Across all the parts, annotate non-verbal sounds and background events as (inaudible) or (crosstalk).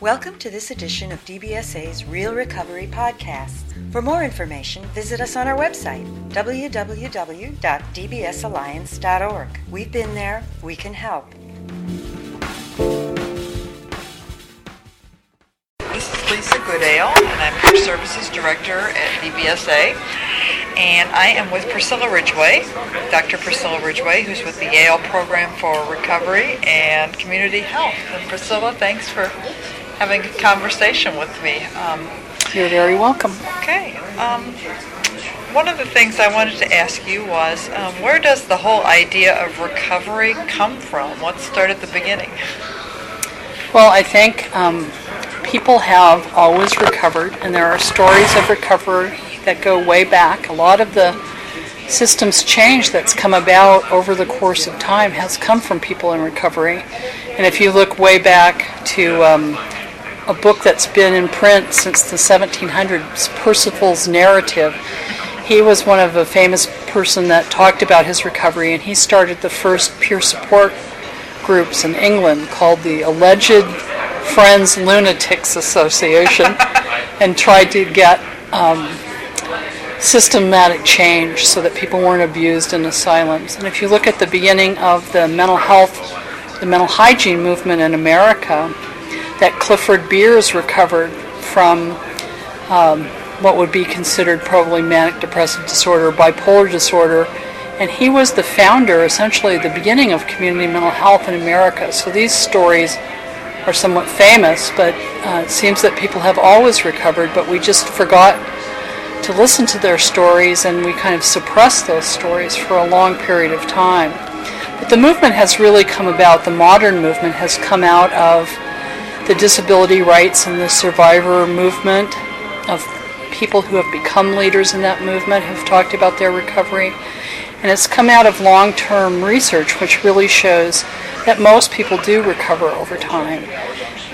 Welcome to this edition of DBSA's Real Recovery Podcast. For more information, visit us on our website, www.dbsalliance.org. We've been there, we can help. This is Lisa Goodale, and I'm Peer Services Director at DBSA. And I am with Priscilla Ridgway, Dr. Priscilla Ridgway, who's with the Yale Program for Recovery and Community Health. And Priscilla, thanks for having a conversation with me. Um, You're very welcome. okay. Um, one of the things I wanted to ask you was, um, where does the whole idea of recovery come from? What started the beginning? Well, I think um, people have always recovered, and there are stories of recovery that go way back. A lot of the systems change that's come about over the course of time has come from people in recovery. And if you look way back to um, a book that's been in print since the 1700s, Perceval's Narrative, he was one of a famous person that talked about his recovery, and he started the first peer support groups in England called the Alleged Friends Lunatics Association, (laughs) and tried to get um, systematic change so that people weren't abused in asylums. And if you look at the beginning of the mental health, the mental hygiene movement in America, that Clifford Beers recovered from um, what would be considered probably manic depressive disorder, bipolar disorder, and he was the founder, essentially, the beginning of community mental health in America. So these stories are somewhat famous, but uh, it seems that people have always recovered, but we just forgot to listen to their stories and we kind of suppressed those stories for a long period of time. But the movement has really come about, the modern movement has come out of the disability rights and the survivor movement of people who have become leaders in that movement have talked about their recovery. And it's come out of long term research, which really shows that most people do recover over time.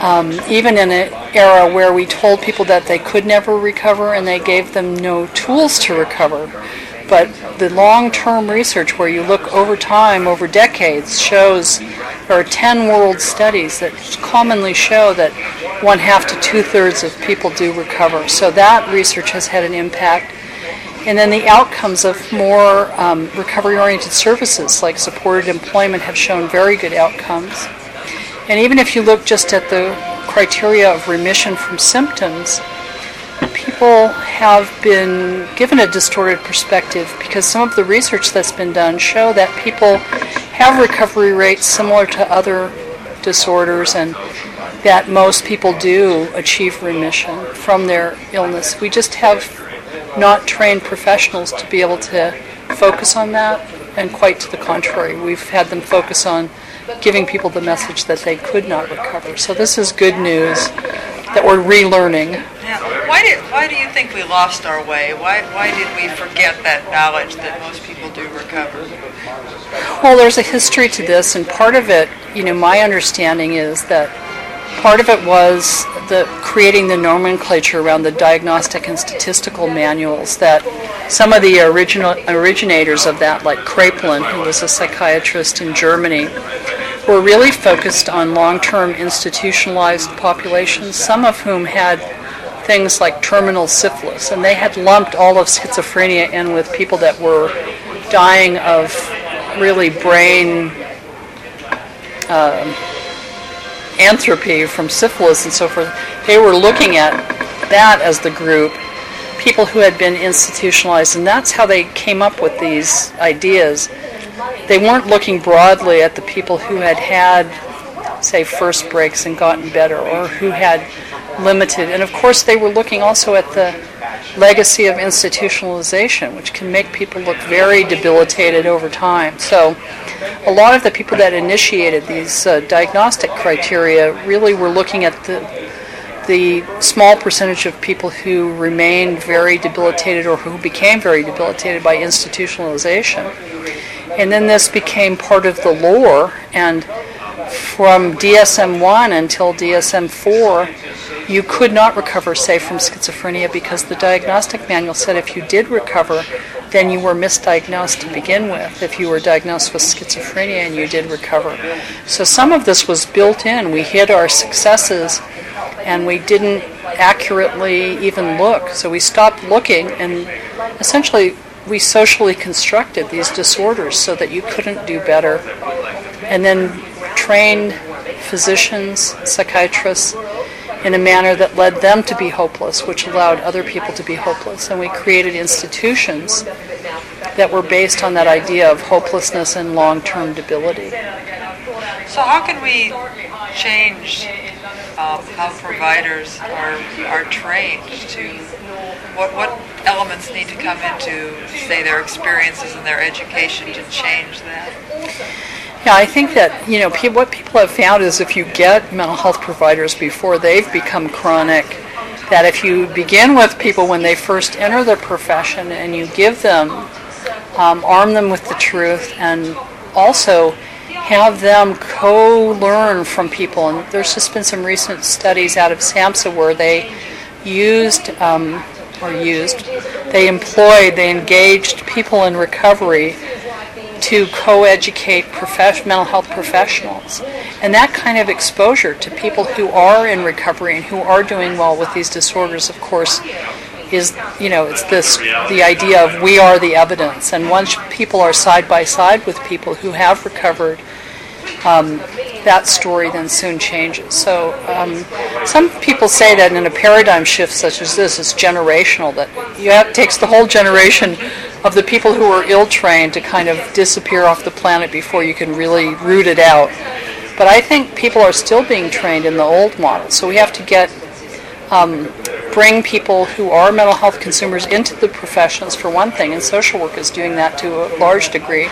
Um, even in an era where we told people that they could never recover and they gave them no tools to recover. But the long term research, where you look over time, over decades, shows there are 10 world studies that commonly show that one half to two thirds of people do recover. So that research has had an impact. And then the outcomes of more um, recovery oriented services like supported employment have shown very good outcomes. And even if you look just at the criteria of remission from symptoms, people have been given a distorted perspective because some of the research that's been done show that people have recovery rates similar to other disorders and that most people do achieve remission from their illness. We just have not trained professionals to be able to focus on that, and quite to the contrary. We've had them focus on giving people the message that they could not recover. So this is good news that we're relearning. Why did Why do you think we lost our way? Why Why did we forget that knowledge that most people do recover? Well, there's a history to this, and part of it, you know, my understanding is that part of it was the creating the nomenclature around the diagnostic and statistical manuals that some of the original originators of that, like Kraepelin, who was a psychiatrist in Germany, were really focused on long-term institutionalized populations, some of whom had things like terminal syphilis, and they had lumped all of schizophrenia in with people that were dying of really brain uh, atrophy from syphilis and so forth. They were looking at that as the group, people who had been institutionalized, and that's how they came up with these ideas. They weren't looking broadly at the people who had had, say, first breaks and gotten better, or who had limited. And of course, they were looking also at the legacy of institutionalization, which can make people look very debilitated over time. So, a lot of the people that initiated these uh, diagnostic criteria really were looking at the the small percentage of people who remained very debilitated or who became very debilitated by institutionalization. And then this became part of the lore, and from DSM 1 until DSM 4, you could not recover, say, from schizophrenia because the diagnostic manual said if you did recover, then you were misdiagnosed to begin with if you were diagnosed with schizophrenia and you did recover. So some of this was built in. We hid our successes and we didn't accurately even look. So we stopped looking, and essentially we socially constructed these disorders so that you couldn't do better. And then trained physicians, psychiatrists, in a manner that led them to be hopeless, which allowed other people to be hopeless. And we created institutions that were based on that idea of hopelessness and long term debility. So, how can we change um, how providers are, are trained to what, what elements need to come into, say, their experiences and their education to change that? Yeah, I think that you know pe- what people have found is if you get mental health providers before they've become chronic, that if you begin with people when they first enter the profession and you give them, um, arm them with the truth, and also have them co-learn from people. And there's just been some recent studies out of SAMHSA where they used um, or used, they employed, they engaged people in recovery to co-educate mental health professionals. And that kind of exposure to people who are in recovery and who are doing well with these disorders, of course, is you know it's this the idea of we are the evidence. And once people are side by side with people who have recovered, um, that story then soon changes. So um, some people say that in a paradigm shift such as this, it's generational. That you have, it takes the whole generation of the people who are ill-trained to kind of disappear off the planet before you can really root it out. But I think people are still being trained in the old model. So we have to get um, bring people who are mental health consumers into the professions for one thing, and social work is doing that to a large degree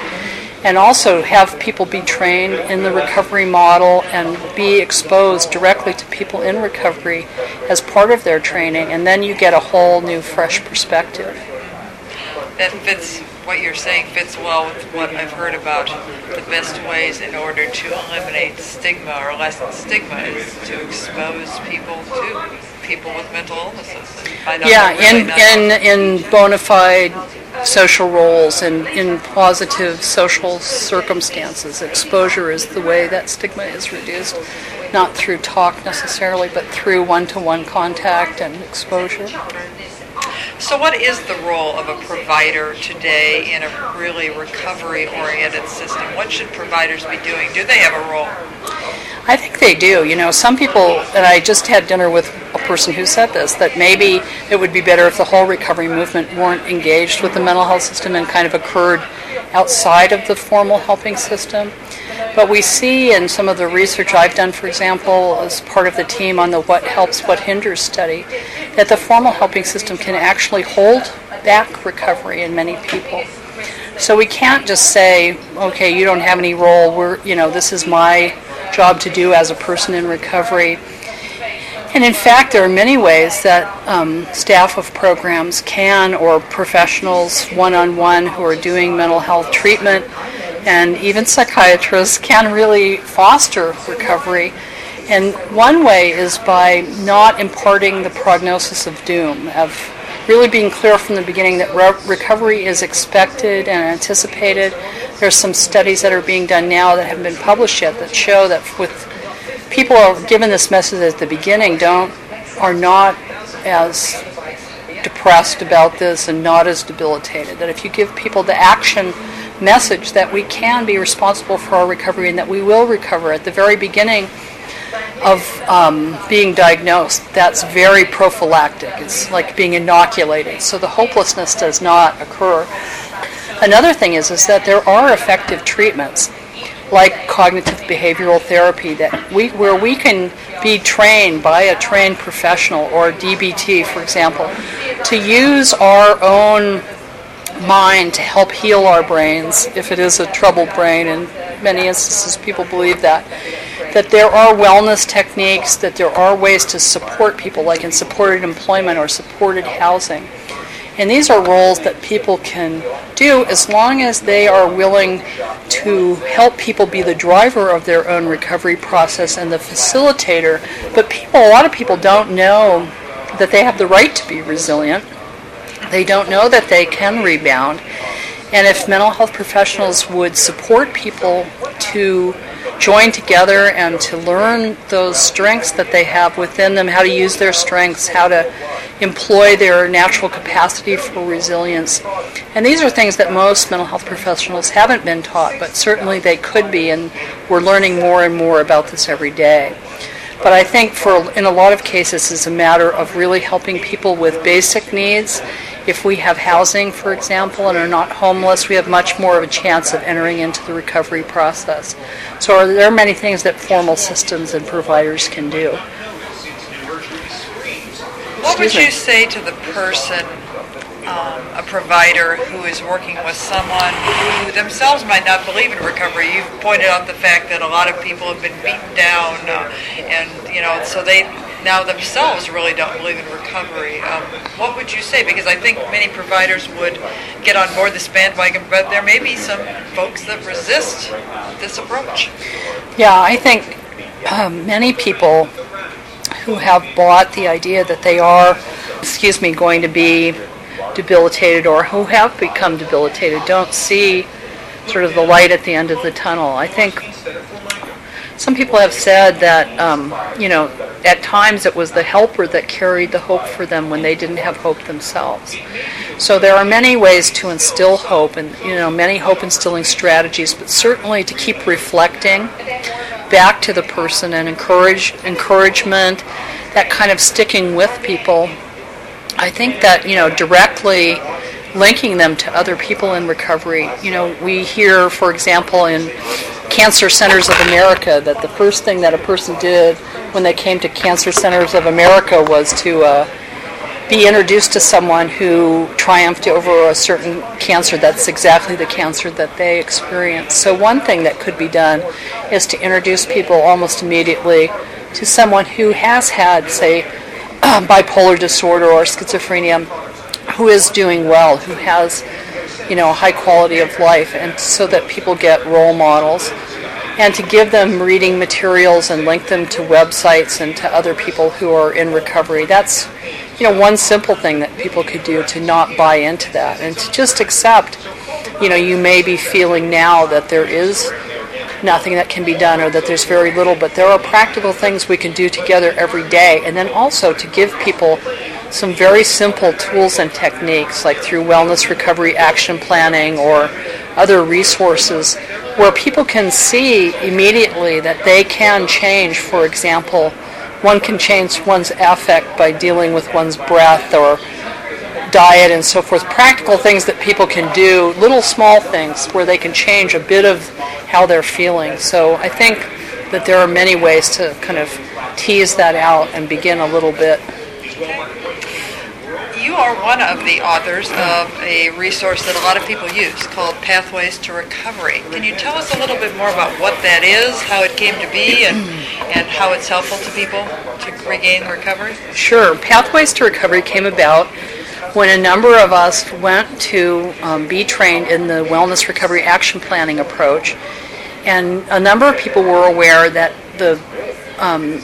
and also have people be trained in the recovery model and be exposed directly to people in recovery as part of their training, and then you get a whole new, fresh perspective. That fits what you're saying fits well with what I've heard about the best ways in order to eliminate stigma or lessen stigma is to expose people to people with mental illnesses. yeah, in, in, in bona fide social roles and in positive social circumstances. Exposure is the way that stigma is reduced, not through talk necessarily, but through one to one contact and exposure. So, what is the role of a provider today in a really recovery oriented system? What should providers be doing? Do they have a role? I think they do. You know, some people, and I just had dinner with a person who said this, that maybe it would be better if the whole recovery movement weren't engaged with the mental health system and kind of occurred outside of the formal helping system. But we see in some of the research I've done, for example, as part of the team on the What Helps, What Hinders study, that the formal helping system can actually hold back recovery in many people. So we can't just say, okay, you don't have any role. We're, you know, this is my job to do as a person in recovery. And in fact, there are many ways that um, staff of programs can, or professionals one on one who are doing mental health treatment, and even psychiatrists can really foster recovery. And one way is by not imparting the prognosis of doom, of really being clear from the beginning that re- recovery is expected and anticipated. There's some studies that are being done now that haven't been published yet that show that with people are given this message at the beginning don't are not as depressed about this and not as debilitated. That if you give people the action message that we can be responsible for our recovery and that we will recover at the very beginning of um, being diagnosed, that's very prophylactic. It's like being inoculated. So the hopelessness does not occur. Another thing is, is that there are effective treatments like cognitive behavioral therapy that we, where we can be trained by a trained professional or DBT, for example, to use our own mind to help heal our brains if it is a troubled brain. In many instances, people believe that that there are wellness techniques, that there are ways to support people, like in supported employment or supported housing. And these are roles that people can do as long as they are willing to help people be the driver of their own recovery process and the facilitator. But people, a lot of people don't know that they have the right to be resilient. They don't know that they can rebound. And if mental health professionals would support people to join together and to learn those strengths that they have within them, how to use their strengths, how to employ their natural capacity for resilience. And these are things that most mental health professionals haven't been taught, but certainly they could be, and we're learning more and more about this every day. But I think for in a lot of cases it's a matter of really helping people with basic needs. If we have housing, for example, and are not homeless, we have much more of a chance of entering into the recovery process. So there are many things that formal systems and providers can do. What would you say to the person um, a provider who is working with someone who themselves might not believe in recovery. You've pointed out the fact that a lot of people have been beaten down, uh, and you know, so they now themselves really don't believe in recovery. Um, what would you say? Because I think many providers would get on board this bandwagon, but there may be some folks that resist this approach. Yeah, I think um, many people who have bought the idea that they are, excuse me, going to be debilitated or who have become debilitated don't see sort of the light at the end of the tunnel. I think some people have said that, um, you know, at times it was the helper that carried the hope for them when they didn't have hope themselves. So there are many ways to instill hope and, you know, many hope instilling strategies, but certainly to keep reflecting back to the person and encourage encouragement, that kind of sticking with people I think that, you know, directly linking them to other people in recovery. You know, we hear, for example, in Cancer Centers of America that the first thing that a person did when they came to Cancer Centers of America was to uh, be introduced to someone who triumphed over a certain cancer that's exactly the cancer that they experienced. So, one thing that could be done is to introduce people almost immediately to someone who has had, say, (clears throat) bipolar disorder or schizophrenia who is doing well, who has, you know, a high quality of life, and so that people get role models, and to give them reading materials and link them to websites and to other people who are in recovery. That's, you know, one simple thing that people could do to not buy into that and to just accept, you know, you may be feeling now that there is nothing that can be done or that there's very little, but there are practical things we can do together every day. And then also to give people some very simple tools and techniques, like through wellness recovery action planning or other resources, where people can see immediately that they can change, for example, one can change one's affect by dealing with one's breath or diet and so forth, practical things that people can do, little small things where they can change a bit of how they're feeling. So I think that there are many ways to kind of tease that out and begin a little bit. You are one of the authors of a resource that a lot of people use called Pathways to Recovery. Can you tell us a little bit more about what that is, how it came to be, and, and how it's helpful to people to regain recovery? Sure. Pathways to Recovery came about when a number of us went to um, be trained in the wellness recovery action planning approach, and a number of people were aware that the um,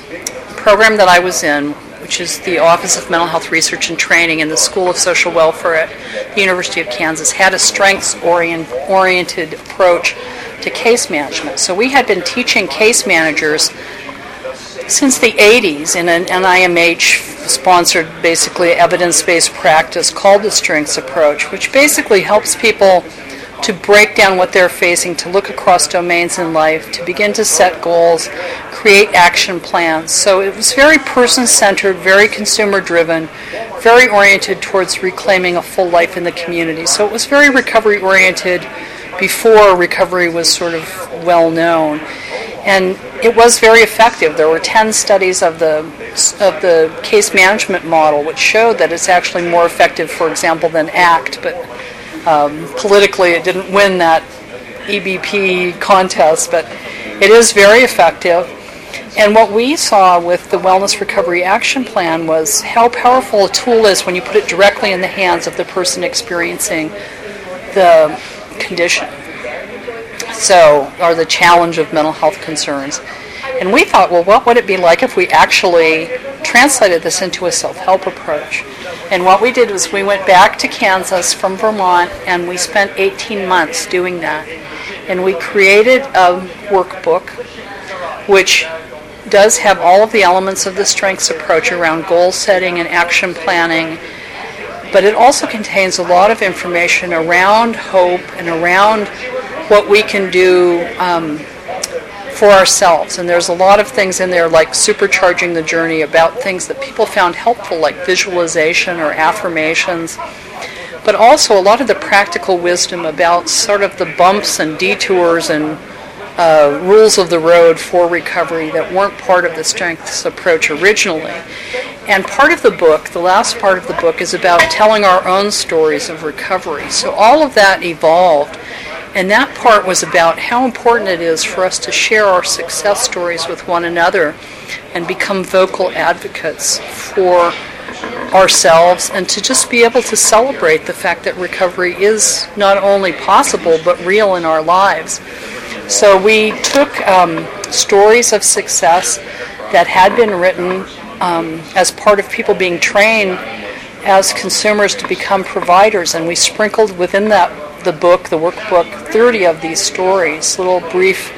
program that I was in, which is the Office of Mental Health Research and Training in the School of Social Welfare at the University of Kansas, had a strengths oriented approach to case management. So we had been teaching case managers since the 80s in an NIMH sponsored, basically evidence based practice called the Strengths Approach, which basically helps people to break down what they're facing, to look across domains in life, to begin to set goals, create action plans. So it was very person centered, very consumer driven, very oriented towards reclaiming a full life in the community. So it was very recovery oriented before recovery was sort of well known. And it was very effective. There were 10 studies of the, of the case management model which showed that it's actually more effective, for example, than ACT, but um, politically it didn't win that EBP contest, but it is very effective. And what we saw with the Wellness Recovery Action Plan was how powerful a tool is when you put it directly in the hands of the person experiencing the condition so, or the challenge of mental health concerns. And we thought, well, what would it be like if we actually translated this into a self help approach? And what we did was we went back to Kansas from Vermont and we spent 18 months doing that. And we created a workbook which does have all of the elements of the strengths approach around goal setting and action planning, but it also contains a lot of information around hope and around what we can do um, for ourselves. And there's a lot of things in there like supercharging the journey about things that people found helpful, like visualization or affirmations. But also a lot of the practical wisdom about sort of the bumps and detours and uh, rules of the road for recovery that weren't part of the strengths approach originally. And part of the book, the last part of the book, is about telling our own stories of recovery. So all of that evolved. And that part was about how important it is for us to share our success stories with one another and become vocal advocates for ourselves and to just be able to celebrate the fact that recovery is not only possible but real in our lives. So we took um, stories of success that had been written um, as part of people being trained as consumers to become providers, and we sprinkled within that the book, the workbook, 30 of these stories, little brief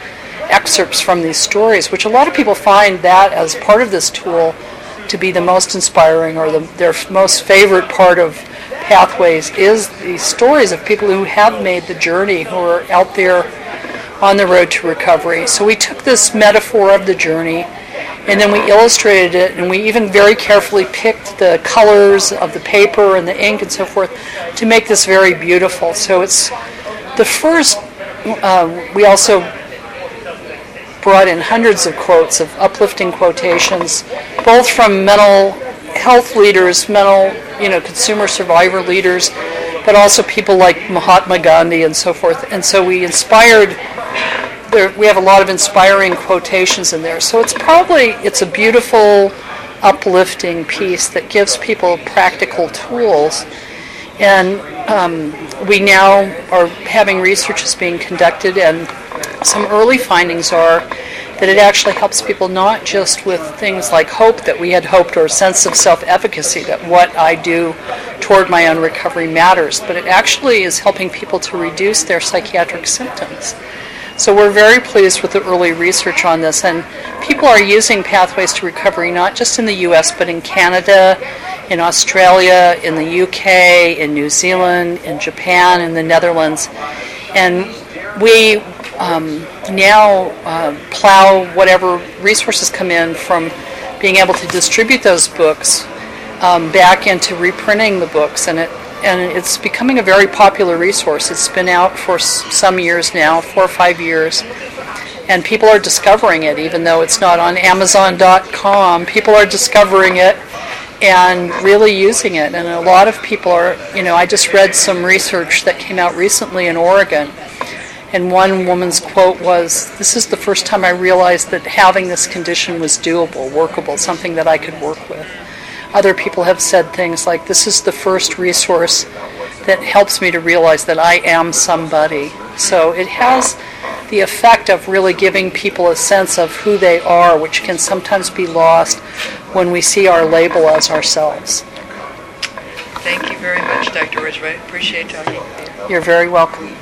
excerpts from these stories, which a lot of people find that as part of this tool to be the most inspiring or the, their most favorite part of pathways is the stories of people who have made the journey, who are out there on the road to recovery. So we took this metaphor of the journey and then we illustrated it and we even very carefully picked the colors of the paper and the ink and so forth to make this very beautiful. So it's the first, uh, we also brought in hundreds of quotes of uplifting quotations, both from mental health leaders, mental, you know, consumer survivor leaders, but also people like Mahatma Gandhi and so forth. And so we inspired there, we have a lot of inspiring quotations in there. So it's probably it's a beautiful, uplifting piece that gives people practical tools. And um, we now are having research is being conducted, and some early findings are that it actually helps people not just with things like hope that we had hoped or a sense of self-efficacy that what I do toward my own recovery matters, but it actually is helping people to reduce their psychiatric symptoms. So we're very pleased with the early research on this, and people are using Pathways to Recovery not just in the U.S. but in Canada, in Australia, in the UK, in New Zealand, in Japan, in the Netherlands, and we um, now uh, plow whatever resources come in from being able to distribute those books um, back into reprinting the books, and it and it's becoming a very popular resource. It's been out for some years now, four or five years, and people are discovering it, even though it's not on Amazon.com. People are discovering it and really using it, and a lot of people are. You know, I just read some research that came out recently in Oregon. And one woman's quote was, This is the first time I realized that having this condition was doable, workable, something that I could work with. Other people have said things like, This is the first resource that helps me to realize that I am somebody. So it has the effect of really giving people a sense of who they are, which can sometimes be lost when we see our label as ourselves. Thank you very much, Dr. Ridgway. Appreciate talking with you. You're very welcome.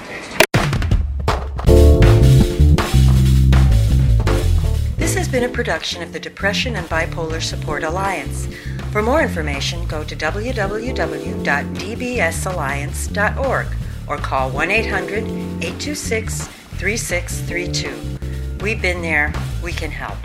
This has been a production of the Depression and Bipolar Support Alliance. For more information, go to www.dbsalliance.org or call 1 800 826 3632. We've been there, we can help.